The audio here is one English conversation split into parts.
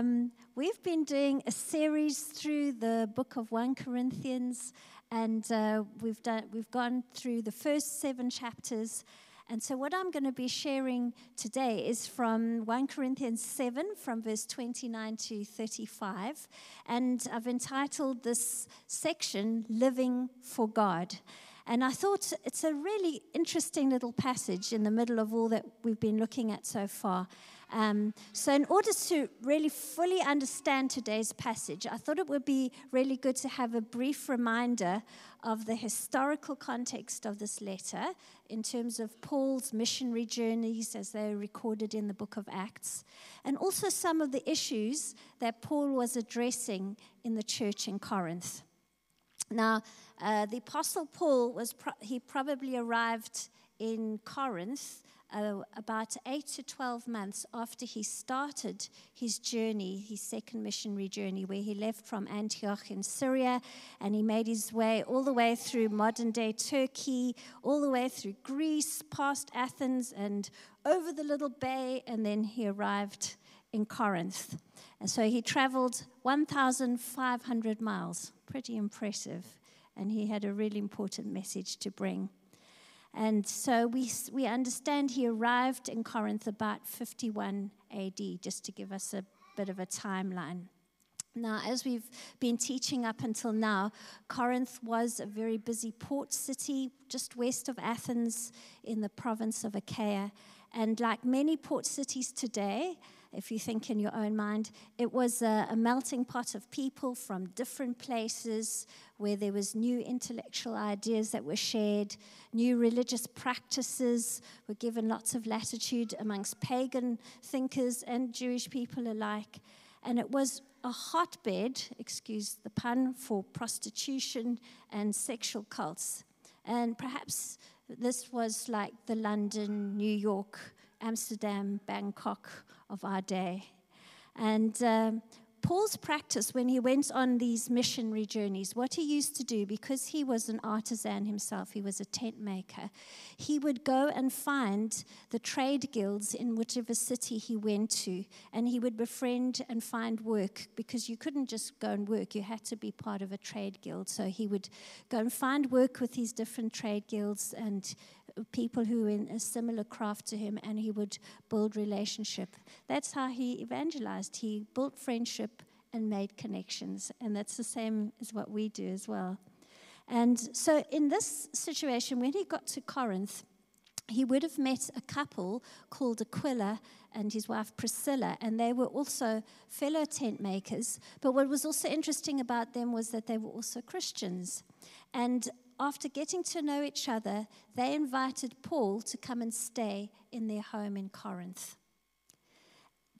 Um, we've been doing a series through the book of 1 Corinthians, and uh, we've, done, we've gone through the first seven chapters. And so, what I'm going to be sharing today is from 1 Corinthians 7, from verse 29 to 35. And I've entitled this section, Living for God. And I thought it's a really interesting little passage in the middle of all that we've been looking at so far. Um, so, in order to really fully understand today's passage, I thought it would be really good to have a brief reminder of the historical context of this letter in terms of Paul's missionary journeys as they're recorded in the book of Acts, and also some of the issues that Paul was addressing in the church in Corinth. Now, uh, the Apostle Paul was pro- he probably arrived in Corinth uh, about 8 to 12 months after he started his journey, his second missionary journey, where he left from Antioch in Syria and he made his way all the way through modern day Turkey, all the way through Greece, past Athens, and over the little bay, and then he arrived in Corinth. And so he traveled 1,500 miles. Pretty impressive. And he had a really important message to bring. And so we, we understand he arrived in Corinth about 51 AD, just to give us a bit of a timeline. Now, as we've been teaching up until now, Corinth was a very busy port city just west of Athens in the province of Achaia. And like many port cities today, if you think in your own mind. It was a, a, melting pot of people from different places where there was new intellectual ideas that were shared, new religious practices were given lots of latitude amongst pagan thinkers and Jewish people alike. And it was a hotbed, excuse the pun, for prostitution and sexual cults. And perhaps this was like the London, New York, Amsterdam, Bangkok of our day. And um, Paul's practice when he went on these missionary journeys, what he used to do, because he was an artisan himself, he was a tent maker, he would go and find the trade guilds in whichever city he went to, and he would befriend and find work because you couldn't just go and work, you had to be part of a trade guild. So he would go and find work with these different trade guilds and people who were in a similar craft to him and he would build relationship. That's how he evangelized. He built friendship and made connections. And that's the same as what we do as well. And so in this situation, when he got to Corinth, he would have met a couple called Aquila and his wife Priscilla, and they were also fellow tent makers. But what was also interesting about them was that they were also Christians. And after getting to know each other, they invited Paul to come and stay in their home in Corinth.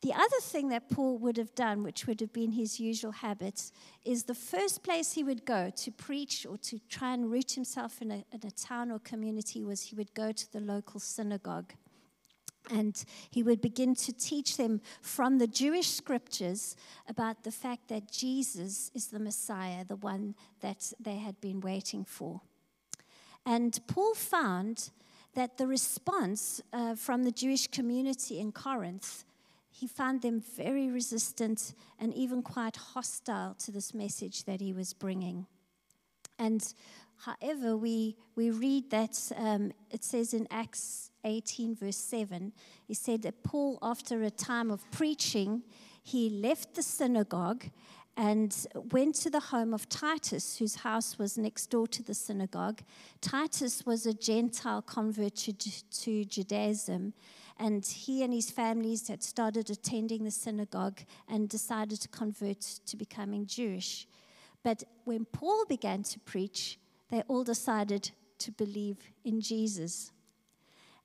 The other thing that Paul would have done, which would have been his usual habit, is the first place he would go to preach or to try and root himself in a, in a town or community was he would go to the local synagogue. And he would begin to teach them from the Jewish scriptures about the fact that Jesus is the Messiah, the one that they had been waiting for. And Paul found that the response uh, from the Jewish community in Corinth, he found them very resistant and even quite hostile to this message that he was bringing. And however, we, we read that um, it says in Acts 18, verse 7, he said that Paul, after a time of preaching, he left the synagogue and went to the home of Titus, whose house was next door to the synagogue. Titus was a Gentile converted to Judaism, and he and his families had started attending the synagogue and decided to convert to becoming Jewish. But when Paul began to preach, they all decided to believe in Jesus.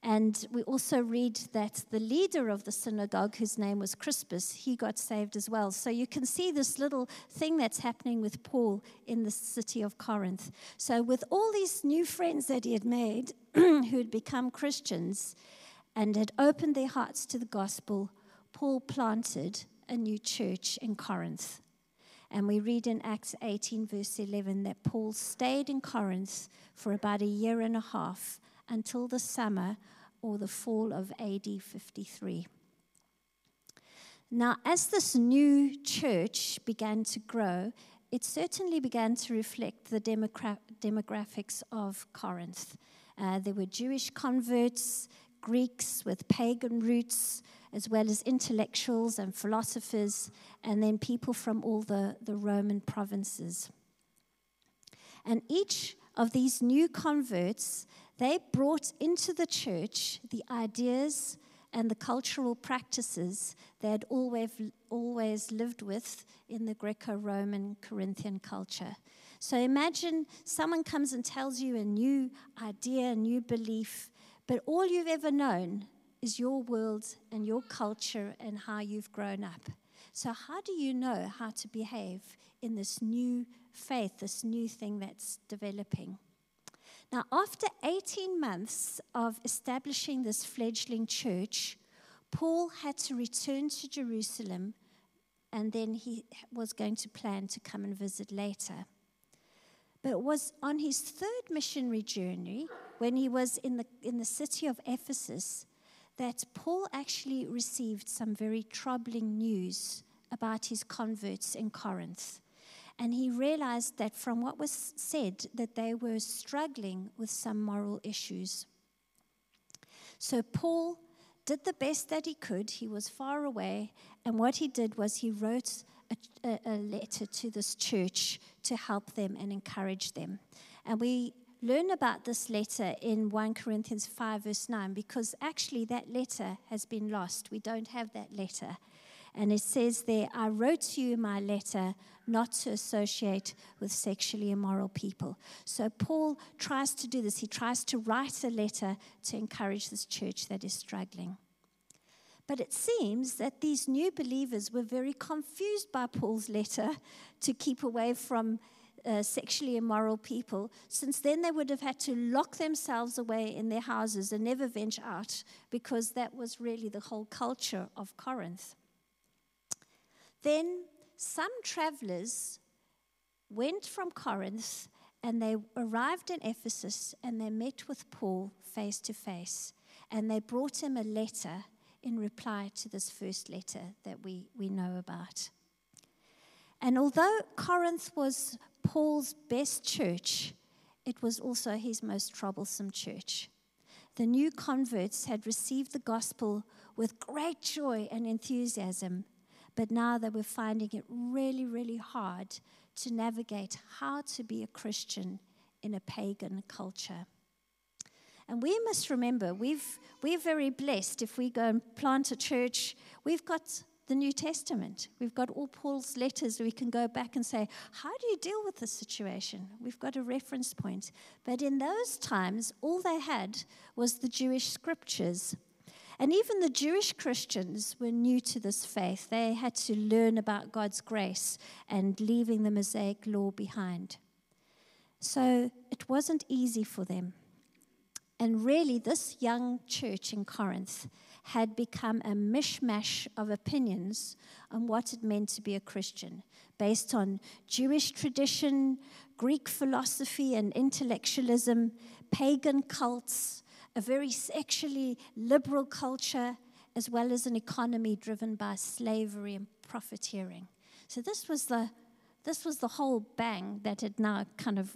And we also read that the leader of the synagogue, whose name was Crispus, he got saved as well. So you can see this little thing that's happening with Paul in the city of Corinth. So, with all these new friends that he had made who had become Christians and had opened their hearts to the gospel, Paul planted a new church in Corinth. And we read in Acts 18, verse 11, that Paul stayed in Corinth for about a year and a half until the summer or the fall of AD 53. Now, as this new church began to grow, it certainly began to reflect the demogra- demographics of Corinth. Uh, there were Jewish converts, Greeks with pagan roots, as well as intellectuals and philosophers, and then people from all the, the Roman provinces. And each of these new converts, they brought into the church the ideas and the cultural practices they had always, always lived with in the Greco Roman Corinthian culture. So imagine someone comes and tells you a new idea, a new belief, but all you've ever known is your world and your culture and how you've grown up. So, how do you know how to behave in this new faith, this new thing that's developing? Now, after 18 months of establishing this fledgling church, Paul had to return to Jerusalem and then he was going to plan to come and visit later. But it was on his third missionary journey, when he was in the, in the city of Ephesus, that Paul actually received some very troubling news about his converts in Corinth. And he realized that from what was said, that they were struggling with some moral issues. So Paul did the best that he could. He was far away. And what he did was he wrote a, a, letter to this church to help them and encourage them. And we learn about this letter in 1 Corinthians 5, verse 9, because actually that letter has been lost. We don't have that letter. And it says there, I wrote to you my letter not to associate with sexually immoral people. So Paul tries to do this. He tries to write a letter to encourage this church that is struggling. But it seems that these new believers were very confused by Paul's letter to keep away from uh, sexually immoral people, since then they would have had to lock themselves away in their houses and never venture out, because that was really the whole culture of Corinth. Then some travelers went from Corinth and they arrived in Ephesus and they met with Paul face to face. And they brought him a letter in reply to this first letter that we, we know about. And although Corinth was Paul's best church, it was also his most troublesome church. The new converts had received the gospel with great joy and enthusiasm, but now they were finding it really, really hard to navigate how to be a Christian in a pagan culture. And we must remember, we've, we're very blessed if we go and plant a church. We've got the New Testament. We've got all Paul's letters. We can go back and say, How do you deal with this situation? We've got a reference point. But in those times, all they had was the Jewish scriptures. And even the Jewish Christians were new to this faith. They had to learn about God's grace and leaving the Mosaic law behind. So it wasn't easy for them. And really, this young church in Corinth had become a mishmash of opinions on what it meant to be a Christian, based on Jewish tradition, Greek philosophy and intellectualism, pagan cults, a very sexually liberal culture, as well as an economy driven by slavery and profiteering. So this was the this was the whole bang that had now kind of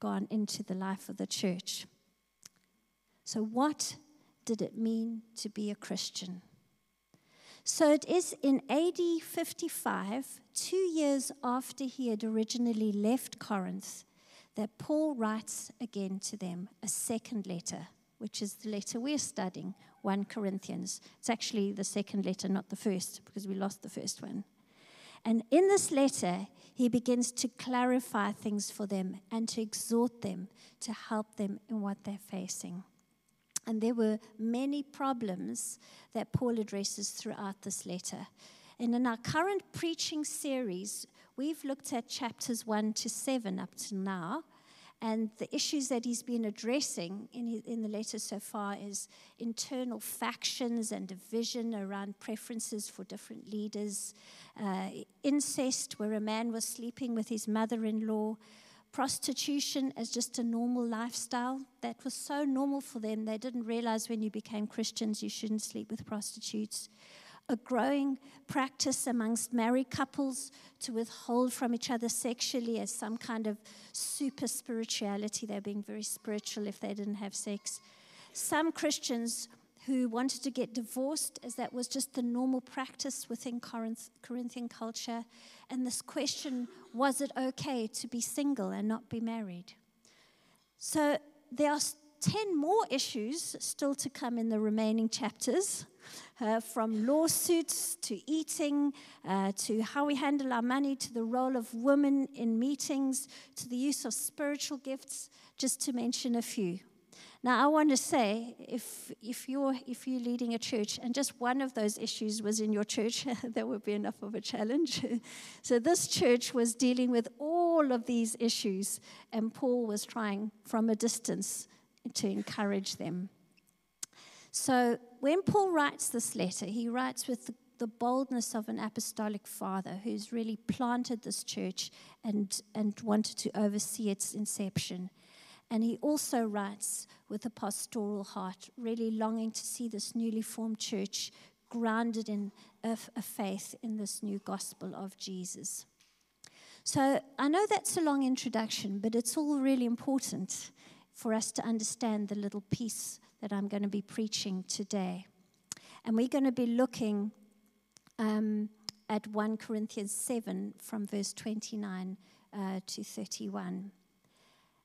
gone into the life of the church. So what did it mean to be a Christian? So it is in AD 55, two years after he had originally left Corinth, that Paul writes again to them a second letter which is the letter we're studying, 1 Corinthians. It's actually the second letter, not the first, because we lost the first one. And in this letter, he begins to clarify things for them and to exhort them to help them in what they're facing. And there were many problems that Paul addresses throughout this letter. And in our current preaching series, we've looked at chapters 1 to 7 up to now. And the issues that he's been addressing in, his, in the letter so far is internal factions and division around preferences for different leaders, uh, incest, where a man was sleeping with his mother in law, prostitution as just a normal lifestyle. That was so normal for them, they didn't realize when you became Christians you shouldn't sleep with prostitutes. A growing practice amongst married couples to withhold from each other sexually as some kind of super spirituality. They're being very spiritual if they didn't have sex. Some Christians who wanted to get divorced, as that was just the normal practice within Corinth, Corinthian culture. And this question was it okay to be single and not be married? So there are 10 more issues still to come in the remaining chapters. Uh, from lawsuits to eating, uh, to how we handle our money, to the role of women in meetings, to the use of spiritual gifts, just to mention a few. Now, I want to say, if, if, you're, if you're leading a church and just one of those issues was in your church, that would be enough of a challenge. so, this church was dealing with all of these issues, and Paul was trying from a distance to encourage them. So when Paul writes this letter, he writes with the, the, boldness of an apostolic father who's really planted this church and, and wanted to oversee its inception. And he also writes with a pastoral heart, really longing to see this newly formed church grounded in a, a faith in this new gospel of Jesus. So I know that's a long introduction, but it's all really important for us to understand the little piece that I'm going to be preaching today. And we're going to be looking um, at 1 Corinthians 7 from verse 29 uh, to 31.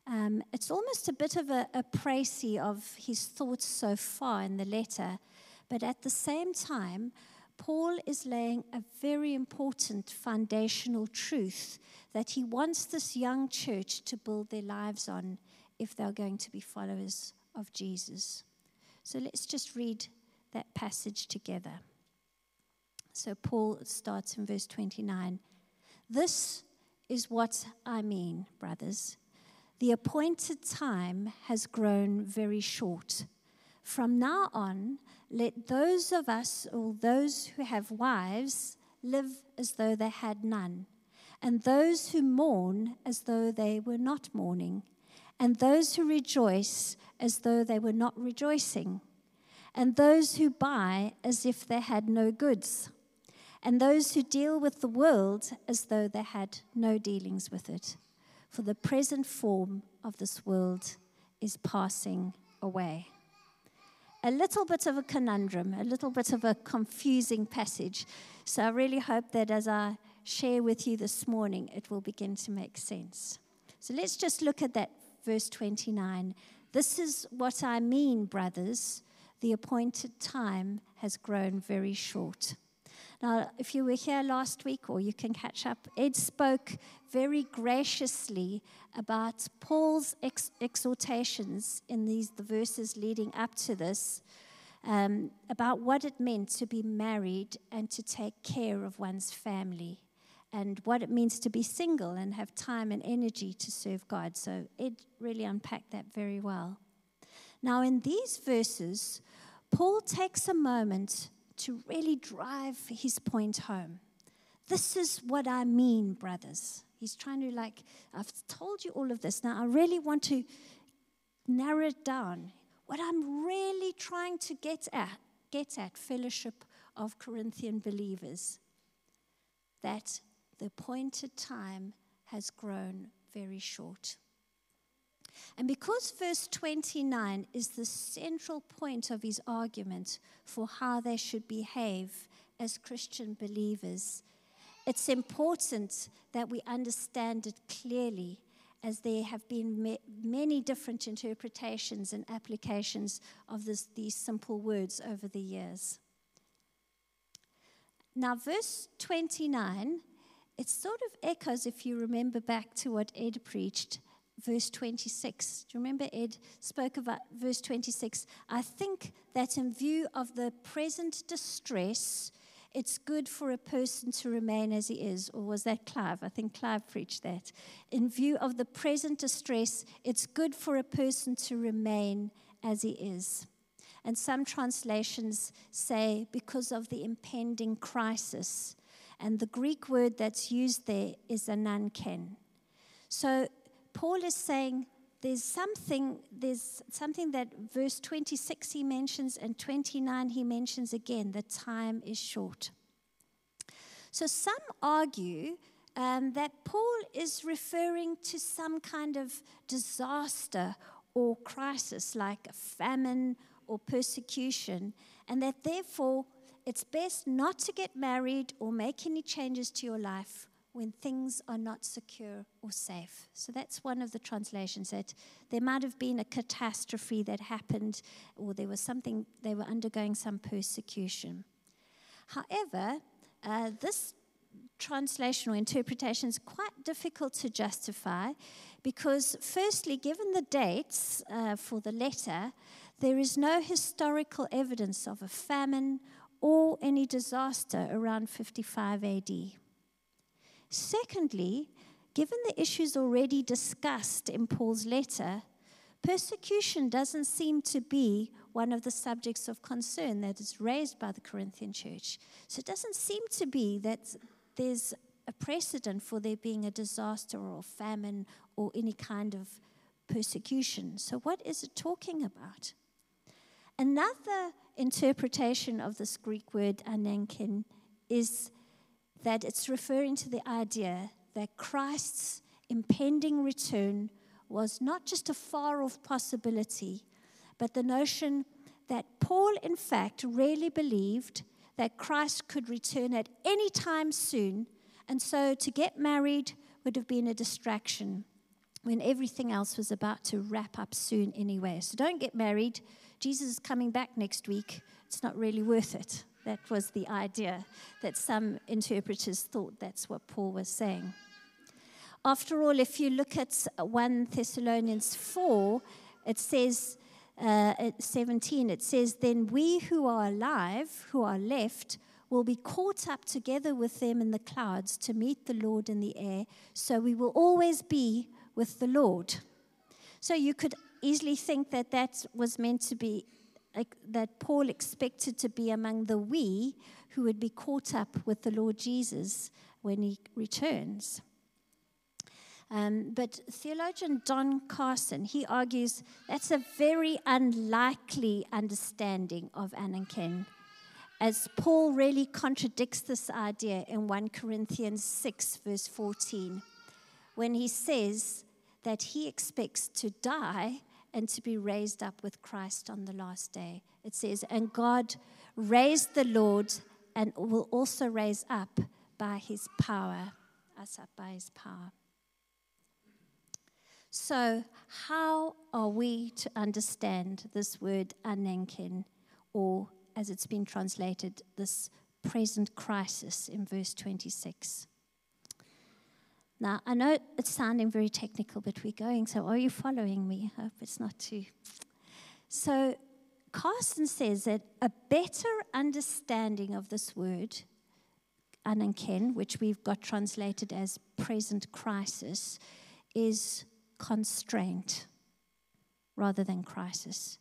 Um, it's almost a bit of a, a précis of his thoughts so far in the letter, but at the same time, Paul is laying a very important foundational truth that he wants this young church to build their lives on if they're going to be followers of Jesus. So let's just read that passage together. So Paul starts in verse 29. This is what I mean, brothers. The appointed time has grown very short. From now on, let those of us or those who have wives live as though they had none, and those who mourn as though they were not mourning and those who rejoice as though they were not rejoicing, and those who buy as if they had no goods, and those who deal with the world as though they had no dealings with it. For the present form of this world is passing away. A little bit of a conundrum, a little bit of a confusing passage. So I really hope that as I share with you this morning, it will begin to make sense. So let's just look at that verse 29. This is what I mean, brothers. The appointed time has grown very short. Now, if you were here last week, or you can catch up, Ed spoke very graciously about Paul's ex- exhortations in these the verses leading up to this, um, about what it meant to be married and to take care of one's family and what it means to be single and have time and energy to serve God. So it really unpacked that very well. Now, in these verses, Paul takes a moment to really drive his point home. This is what I mean, brothers. He's trying to, like, I've told you all of this. Now, I really want to narrow it down. What I'm really trying to get at, get at, fellowship of Corinthian believers, that the appointed time has grown very short. And because verse 29 is the central point of his argument for how they should behave as Christian believers, it's important that we understand it clearly as there have been many different interpretations and applications of this, these simple words over the years. Now, verse 29 it sort of echoes, if you remember back to what Ed preached, verse 26. Do you remember Ed spoke about verse 26? I think that in view of the present distress, it's good for a person to remain as he is. Or was that Clive? I think Clive preached that. In view of the present distress, it's good for a person to remain as he is. And some translations say, because of the impending crisis, and the Greek word that's used there is ananken. So Paul is saying there's something there's something that verse 26 he mentions and 29 he mentions again the time is short so some argue um, that paul is referring to some kind of disaster or crisis like a famine or persecution and that therefore it's best not to get married or make any changes to your life when things are not secure or safe. So that's one of the translations that there might have been a catastrophe that happened, or there was something, they were undergoing some persecution. However, uh, this translation or interpretation is quite difficult to justify because, firstly, given the dates uh, for the letter, there is no historical evidence of a famine or any disaster around 55 AD. Secondly, given the issues already discussed in Paul's letter, persecution doesn't seem to be one of the subjects of concern that is raised by the Corinthian church. So it doesn't seem to be that there's a precedent for there being a disaster or famine or any kind of persecution. So, what is it talking about? Another interpretation of this Greek word ananken is that it's referring to the idea that Christ's impending return was not just a far off possibility, but the notion that Paul, in fact, really believed that Christ could return at any time soon, and so to get married would have been a distraction when everything else was about to wrap up soon anyway. So don't get married. Jesus is coming back next week. It's not really worth it. That was the idea that some interpreters thought that's what Paul was saying. After all, if you look at 1 Thessalonians 4, it says, uh, at 17, it says, Then we who are alive, who are left, will be caught up together with them in the clouds to meet the Lord in the air, so we will always be with the Lord. So you could easily think that that was meant to be that Paul expected to be among the we who would be caught up with the Lord Jesus when he returns. Um, but theologian Don Carson, he argues that's a very unlikely understanding of Ananken, as Paul really contradicts this idea in 1 Corinthians 6, verse 14, when he says that he expects to die and to be raised up with Christ on the last day. It says, And God raised the Lord and will also raise up by his power, us up by his power. So, how are we to understand this word ananken, or as it's been translated, this present crisis in verse 26? Now, I know it's sounding very technical, but we're going, so are you following me? I hope it's not too. So, Carson says that a better understanding of this word, ananken, which we've got translated as present crisis, is constraint rather than crisis.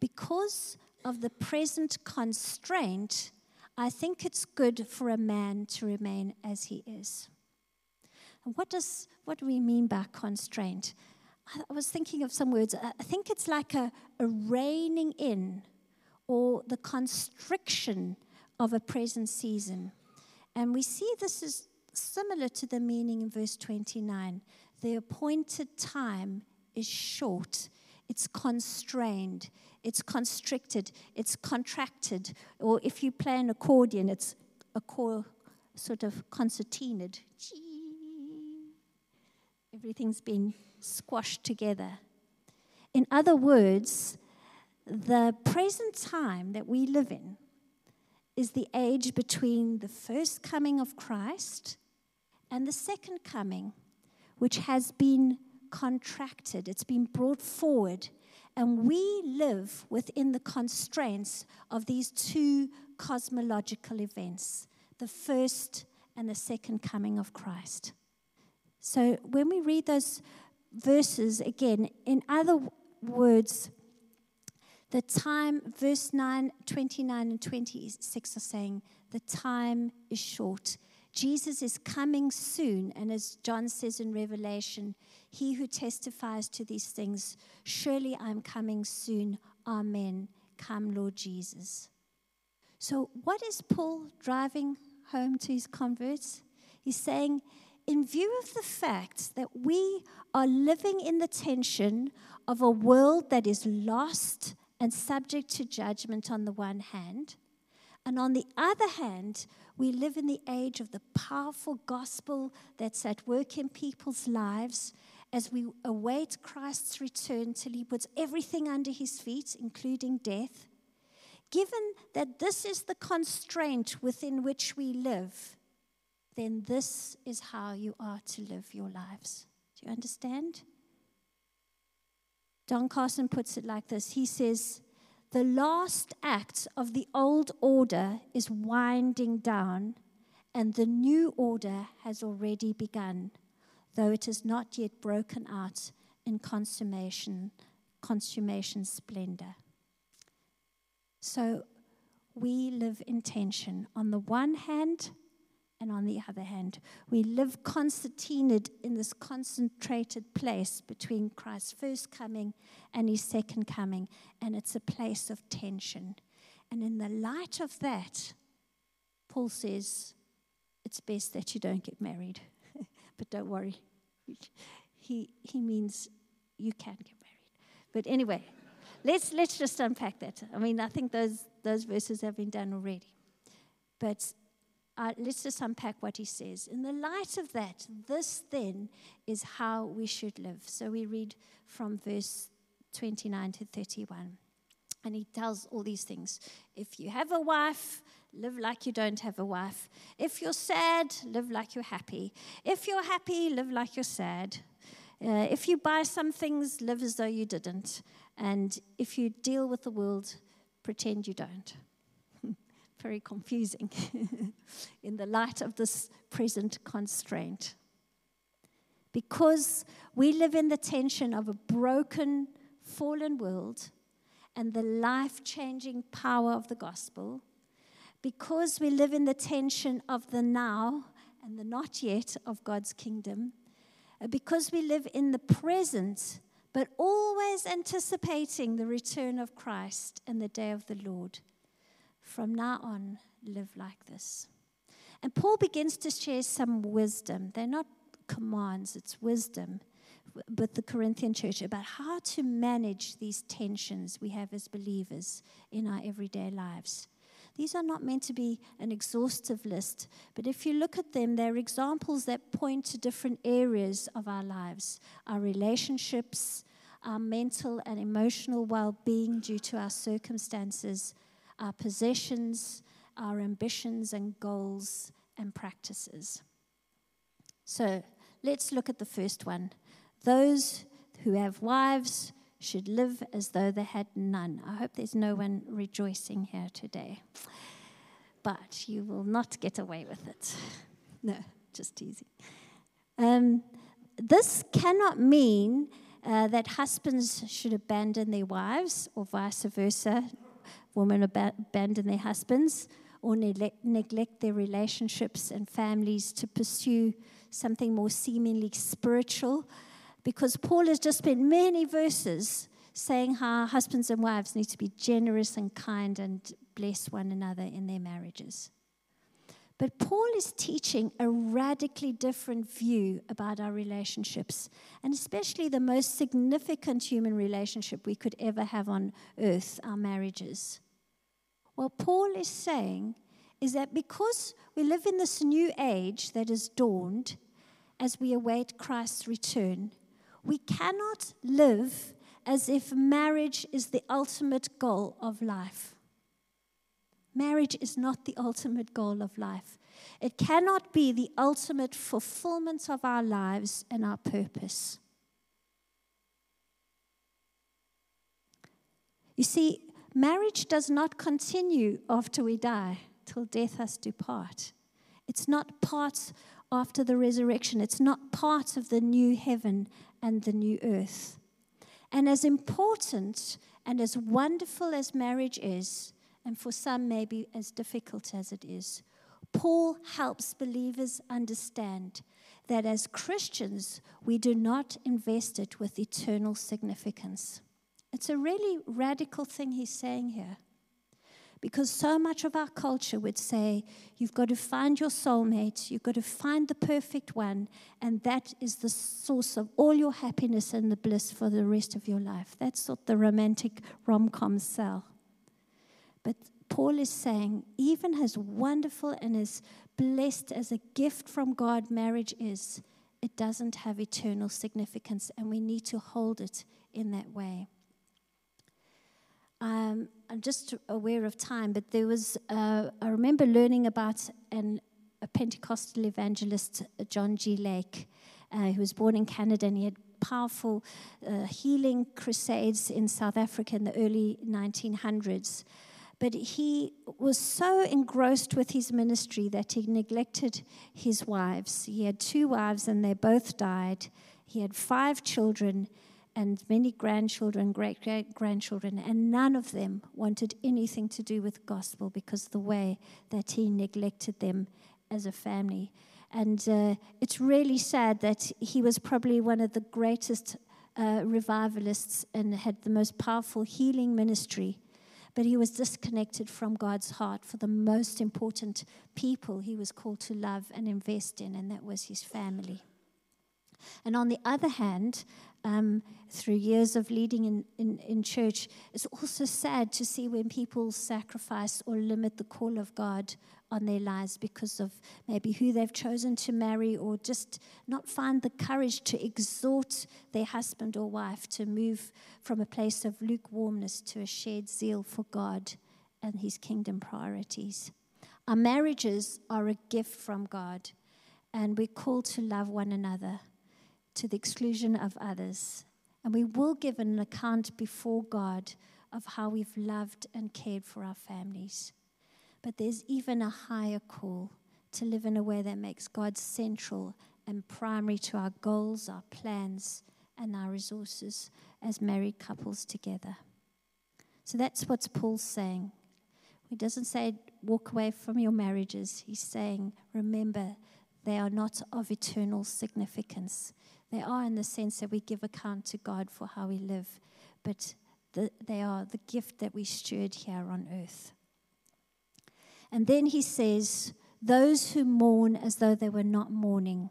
Because of the present constraint, I think it's good for a man to remain as he is. What, does, what do we mean by constraint? I was thinking of some words. I think it's like a, a reining in or the constriction of a present season. And we see this is similar to the meaning in verse 29. The appointed time is short, it's constrained, it's constricted, it's contracted. Or if you play an accordion, it's a core sort of concertinaed. Gee Everything's been squashed together. In other words, the present time that we live in is the age between the first coming of Christ and the second coming, which has been contracted, it's been brought forward. And we live within the constraints of these two cosmological events the first and the second coming of Christ. So when we read those verses again, in other words, the time, verse 9, 29 and 26 are saying, the time is short. Jesus is coming soon, and as John says in Revelation, he who testifies to these things, surely I'm coming soon. Amen. Come, Lord Jesus. So, what is Paul driving home to his converts? He's saying, in view of the fact that we are living in the tension of a world that is lost and subject to judgment on the one hand, and on the other hand, we live in the age of the powerful gospel that's at work in people's lives as we await Christ's return till he puts everything under his feet, including death. Given that this is the constraint within which we live, then this is how you are to live your lives. Do you understand? Don Carson puts it like this He says, The last act of the old order is winding down, and the new order has already begun, though it is not yet broken out in consummation, consummation splendor. So we live in tension. On the one hand, and on the other hand, we live concertinaed in this concentrated place between Christ's first coming and his second coming, and it's a place of tension. And in the light of that, Paul says, it's best that you don't get married. but don't worry. He, he means you can get married. But anyway, let's, let's just unpack that. I mean, I think those, those verses have been done already. But uh, let's just unpack what he says. In the light of that, this then is how we should live. So we read from verse 29 to 31. And he tells all these things. If you have a wife, live like you don't have a wife. If you're sad, live like you're happy. If you're happy, live like you're sad. Uh, if you buy some things, live as though you didn't. And if you deal with the world, pretend you don't very confusing in the light of this present constraint. Because we live in the tension of a broken, fallen world and the life changing power of the gospel, because we live in the tension of the now and the not yet of God's kingdom, uh, because we live in the present, but always anticipating the return of Christ and the day of the Lord from now on, live like this. And Paul begins to share some wisdom. They're not commands, it's wisdom with the Corinthian church about how to manage these tensions we have as believers in our everyday lives. These are not meant to be an exhaustive list, but if you look at them, they're examples that point to different areas of our lives our relationships, our mental and emotional well being due to our circumstances, our possessions, our ambitions and goals and practices. So let's look at the first one. Those who have wives should live as though they had none. I hope there's no one rejoicing here today. But you will not get away with it. No, just teasing. Um, this cannot mean uh, that husbands should abandon their wives or vice versa women abandon their husbands or neglect their relationships and families to pursue something more seemingly spiritual. Because Paul has just spent many verses saying how husbands and wives need to be generous and kind and bless one another in their marriages. But Paul is teaching a radically different view about our relationships, and especially the most significant human relationship we could ever have on earth our marriages. What Paul is saying is that because we live in this new age that has dawned as we await Christ's return, we cannot live as if marriage is the ultimate goal of life. Marriage is not the ultimate goal of life. It cannot be the ultimate fulfillment of our lives and our purpose. You see, marriage does not continue after we die, till death us do part. It's not part after the resurrection, it's not part of the new heaven and the new earth. And as important and as wonderful as marriage is, and for some maybe as difficult as it is, Paul helps believers understand that as Christians, we do not invest it with eternal significance. It's a really radical thing he's saying here. Because so much of our culture would say you've got to find your soulmate, you've got to find the perfect one, and that is the source of all your happiness and the bliss for the rest of your life. That's what the romantic rom coms sell. But Paul is saying, even as wonderful and as blessed as a gift from God marriage is, it doesn't have eternal significance, and we need to hold it in that way. Um, I'm just aware of time, but there was, uh, I remember learning about an, a Pentecostal evangelist, John G. Lake, uh, who was born in Canada, and he had powerful uh, healing crusades in South Africa in the early 1900s. But he was so engrossed with his ministry that he neglected his wives. He had two wives, and they both died. He had five children, and many grandchildren, great great grandchildren, and none of them wanted anything to do with gospel because the way that he neglected them as a family. And uh, it's really sad that he was probably one of the greatest uh, revivalists and had the most powerful healing ministry. But he was disconnected from God's heart for the most important people he was called to love and invest in, and that was his family. And on the other hand, um, through years of leading in, in, in church, it's also sad to see when people sacrifice or limit the call of God on their lives because of maybe who they've chosen to marry or just not find the courage to exhort their husband or wife to move from a place of lukewarmness to a shared zeal for God and his kingdom priorities. Our marriages are a gift from God, and we're called to love one another to the exclusion of others. And we will give an account before God of how we've loved and cared for our families. But there's even a higher call to live in a way that makes God central and primary to our goals, our plans, and our resources as married couples together. So that's what Paul's saying. He doesn't say walk away from your marriages. He's saying remember they are not of eternal significance. They are in the sense that we give account to God for how we live, but the, they are the gift that we steward here on earth. And then he says, Those who mourn as though they were not mourning.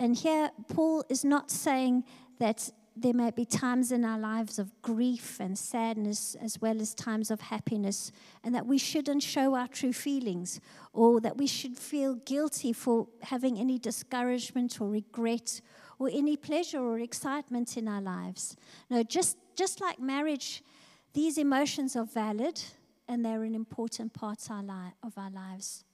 And here, Paul is not saying that there may be times in our lives of grief and sadness as well as times of happiness, and that we shouldn't show our true feelings, or that we should feel guilty for having any discouragement or regret or any pleasure or excitement in our lives. No, just, just like marriage, these emotions are valid and they're an important part of our lives.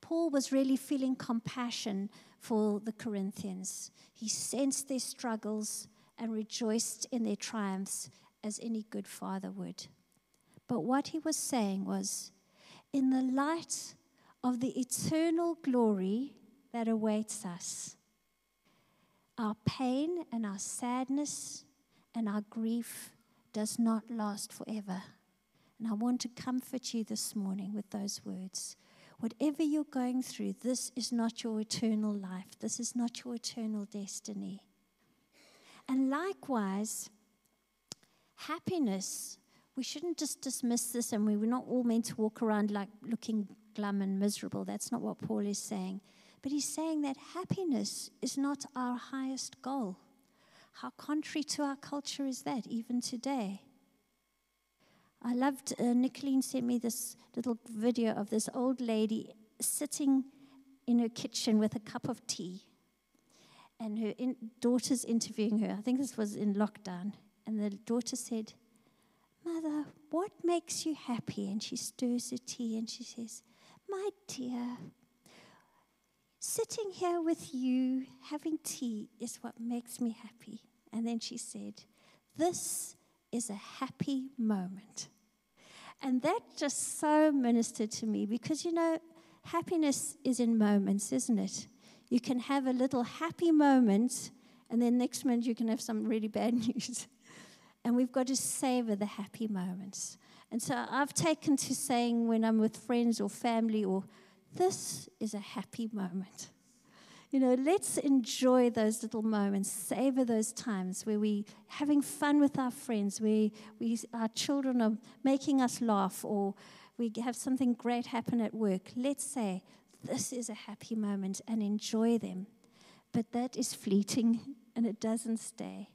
Paul was really feeling compassion for the Corinthians. He sensed their struggles and rejoiced in their triumphs as any good father would. But what he was saying was, in the light of the eternal glory that awaits us, our pain and our sadness and our grief does not last forever. And I want to comfort you this morning with those words. Whatever you're going through, this is not your eternal life. This is not your eternal destiny. And likewise, happiness, we shouldn't just dismiss this and we were not all meant to walk around like looking glum and miserable. That's not what Paul is saying. But he's saying that happiness is not our highest goal. How contrary to our culture is that, even today? I loved, uh, Nicolene sent me this little video of this old lady sitting in her kitchen with a cup of tea. And her in, daughter's interviewing her. I think this was in lockdown. And the daughter said, Mother, what makes you happy? And she stirs the tea and she says, My dear, Sitting here with you having tea is what makes me happy. And then she said, This is a happy moment. And that just so ministered to me because, you know, happiness is in moments, isn't it? You can have a little happy moment, and then next minute you can have some really bad news. and we've got to savor the happy moments. And so I've taken to saying when I'm with friends or family or this is a happy moment. You know, let's enjoy those little moments, savor those times where we're having fun with our friends, where we our children are making us laugh, or we have something great happen at work. Let's say this is a happy moment and enjoy them. But that is fleeting and it doesn't stay.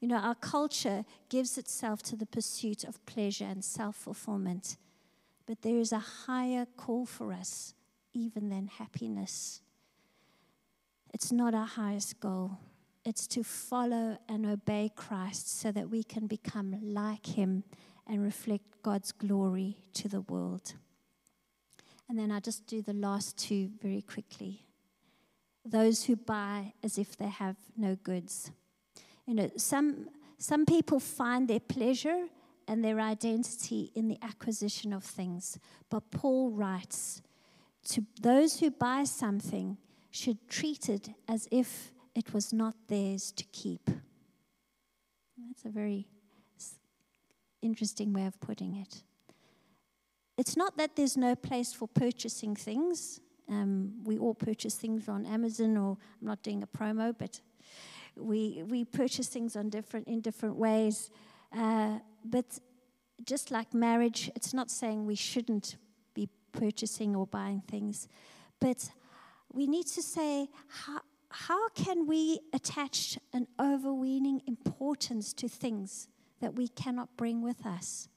You know, our culture gives itself to the pursuit of pleasure and self fulfillment. But there is a higher call for us, even than happiness. It's not our highest goal. It's to follow and obey Christ so that we can become like Him and reflect God's glory to the world. And then I'll just do the last two very quickly. Those who buy as if they have no goods. You know, some, some people find their pleasure and their identity in the acquisition of things. But Paul writes to those who buy something, should treat it as if it was not theirs to keep. That's a very interesting way of putting it. It's not that there's no place for purchasing things. Um, we all purchase things on Amazon, or I'm not doing a promo, but we we purchase things on different in different ways. Uh, but just like marriage, it's not saying we shouldn't purchasing or buying things, but we need to say, how, how can we attach an overweening importance to things that we cannot bring with us?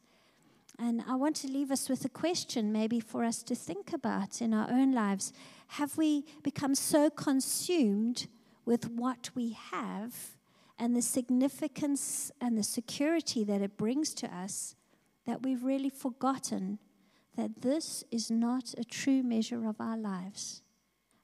And I want to leave us with a question, maybe for us to think about in our own lives. Have we become so consumed with what we have and the significance and the security that it brings to us that we've really forgotten that this is not a true measure of our lives?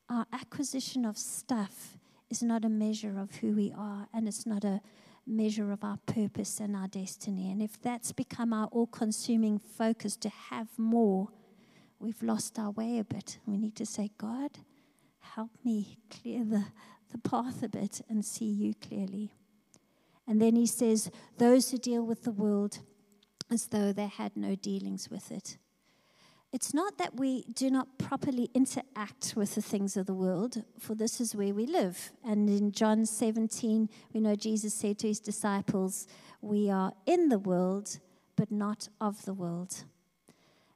our acquisition of stuff is not a measure of who we are, and it's not a measure of our purpose and our destiny. And if that's become our all consuming focus to have more, we've lost our way a bit. We need to say, God, help me clear the, the path a bit and see you clearly. And then he says, Those who deal with the world as though they had no dealings with it. It's not that we do not properly interact with the things of the world, for this is where we live. And in John 17, we know Jesus said to his disciples, We are in the world, but not of the world.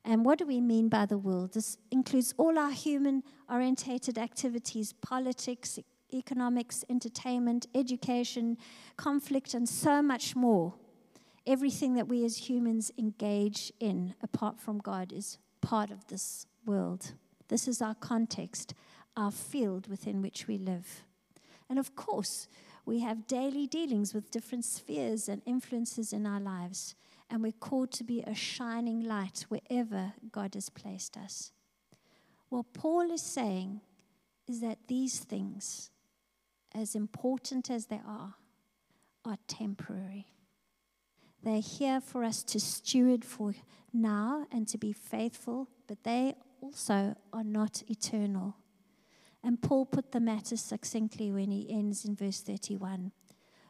And what do we mean by the world? This includes all our human orientated activities politics, economics, entertainment, education, conflict, and so much more. Everything that we as humans engage in apart from God is part of this world. This is our context, our field within which we live. And of course, we have daily dealings with different spheres and influences in our lives, and we're called to be a shining light wherever God has placed us. What Paul is saying is that these things, as important as they are, are temporary. They're here for us to steward for now and to be faithful, but they also are not eternal. And Paul put the matter succinctly when he ends in verse 31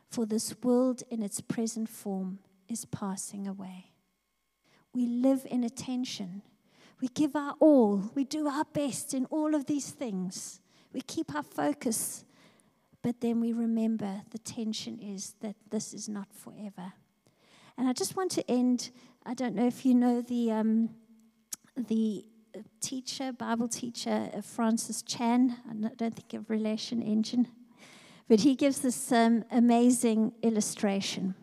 For this world in its present form is passing away. We live in attention. We give our all. We do our best in all of these things. We keep our focus. But then we remember the tension is that this is not forever. And I just want to end. I don't know if you know the um, the teacher, Bible teacher, uh, Francis Chan. I don't think of relation engine, but he gives this um, amazing illustration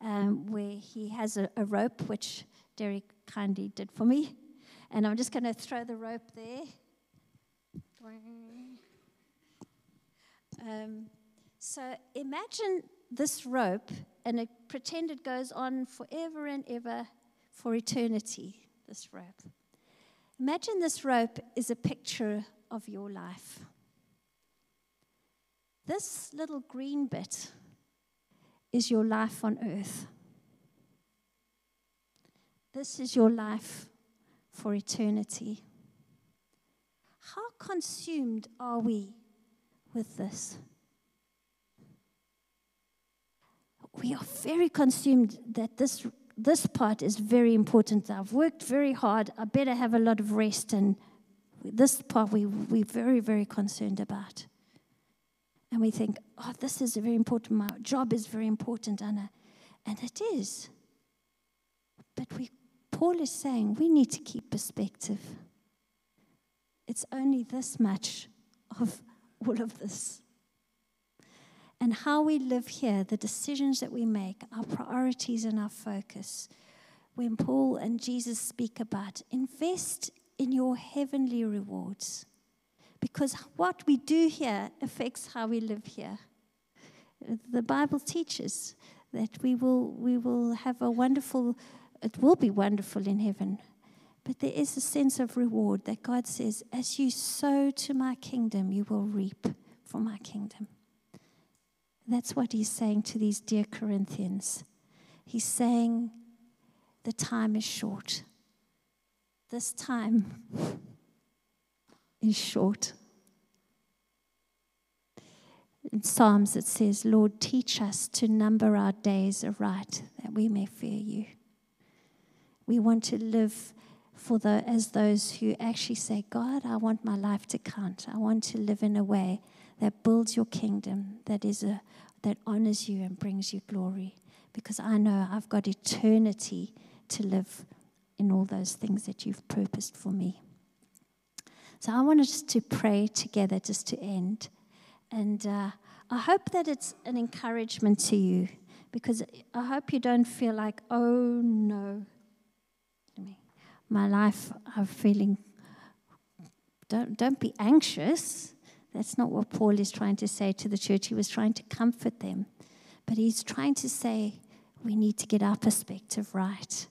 um, where he has a, a rope, which Derek kindly did for me, and I'm just going to throw the rope there. Um, so imagine this rope and it pretend it goes on forever and ever for eternity, this rope. Imagine this rope is a picture of your life. This little green bit is your life on earth. This is your life for eternity. How consumed are we with this? We are very consumed that this, this part is very important. I've worked very hard. I better have a lot of rest and This part we, we're very, very concerned about. And we think, oh, this is a very important. My job is very important, Anna. And it is. But we, Paul is saying we need to keep perspective. It's only this much of all of this. And how we live here, the decisions that we make, our priorities and our focus. When Paul and Jesus speak about invest in your heavenly rewards. Because what we do here affects how we live here. The Bible teaches that we will, we will have a wonderful, it will be wonderful in heaven. But there is a sense of reward that God says, as you sow to my kingdom, you will reap for my kingdom. That's what he's saying to these dear Corinthians. He's saying, the time is short. This time is short. In Psalms, it says, Lord, teach us to number our days aright that we may fear you. We want to live for the, as those who actually say, God, I want my life to count. I want to live in a way that builds your kingdom, that, is a, that honors you and brings you glory. Because I know I've got eternity to live in all those things that you've purposed for me. So I want us to pray together just to end. And uh, I hope that it's an encouragement to you because I hope you don't feel like, oh no, my life, I'm feeling, don't, don't be anxious. That's not what Paul is trying to say to the church. He was trying to comfort them. But he's trying to say, we need to get our perspective right.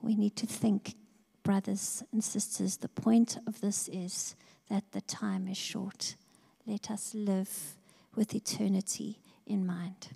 We need to think, brothers and sisters, the point of this is that the time is short. Let us live with eternity in mind.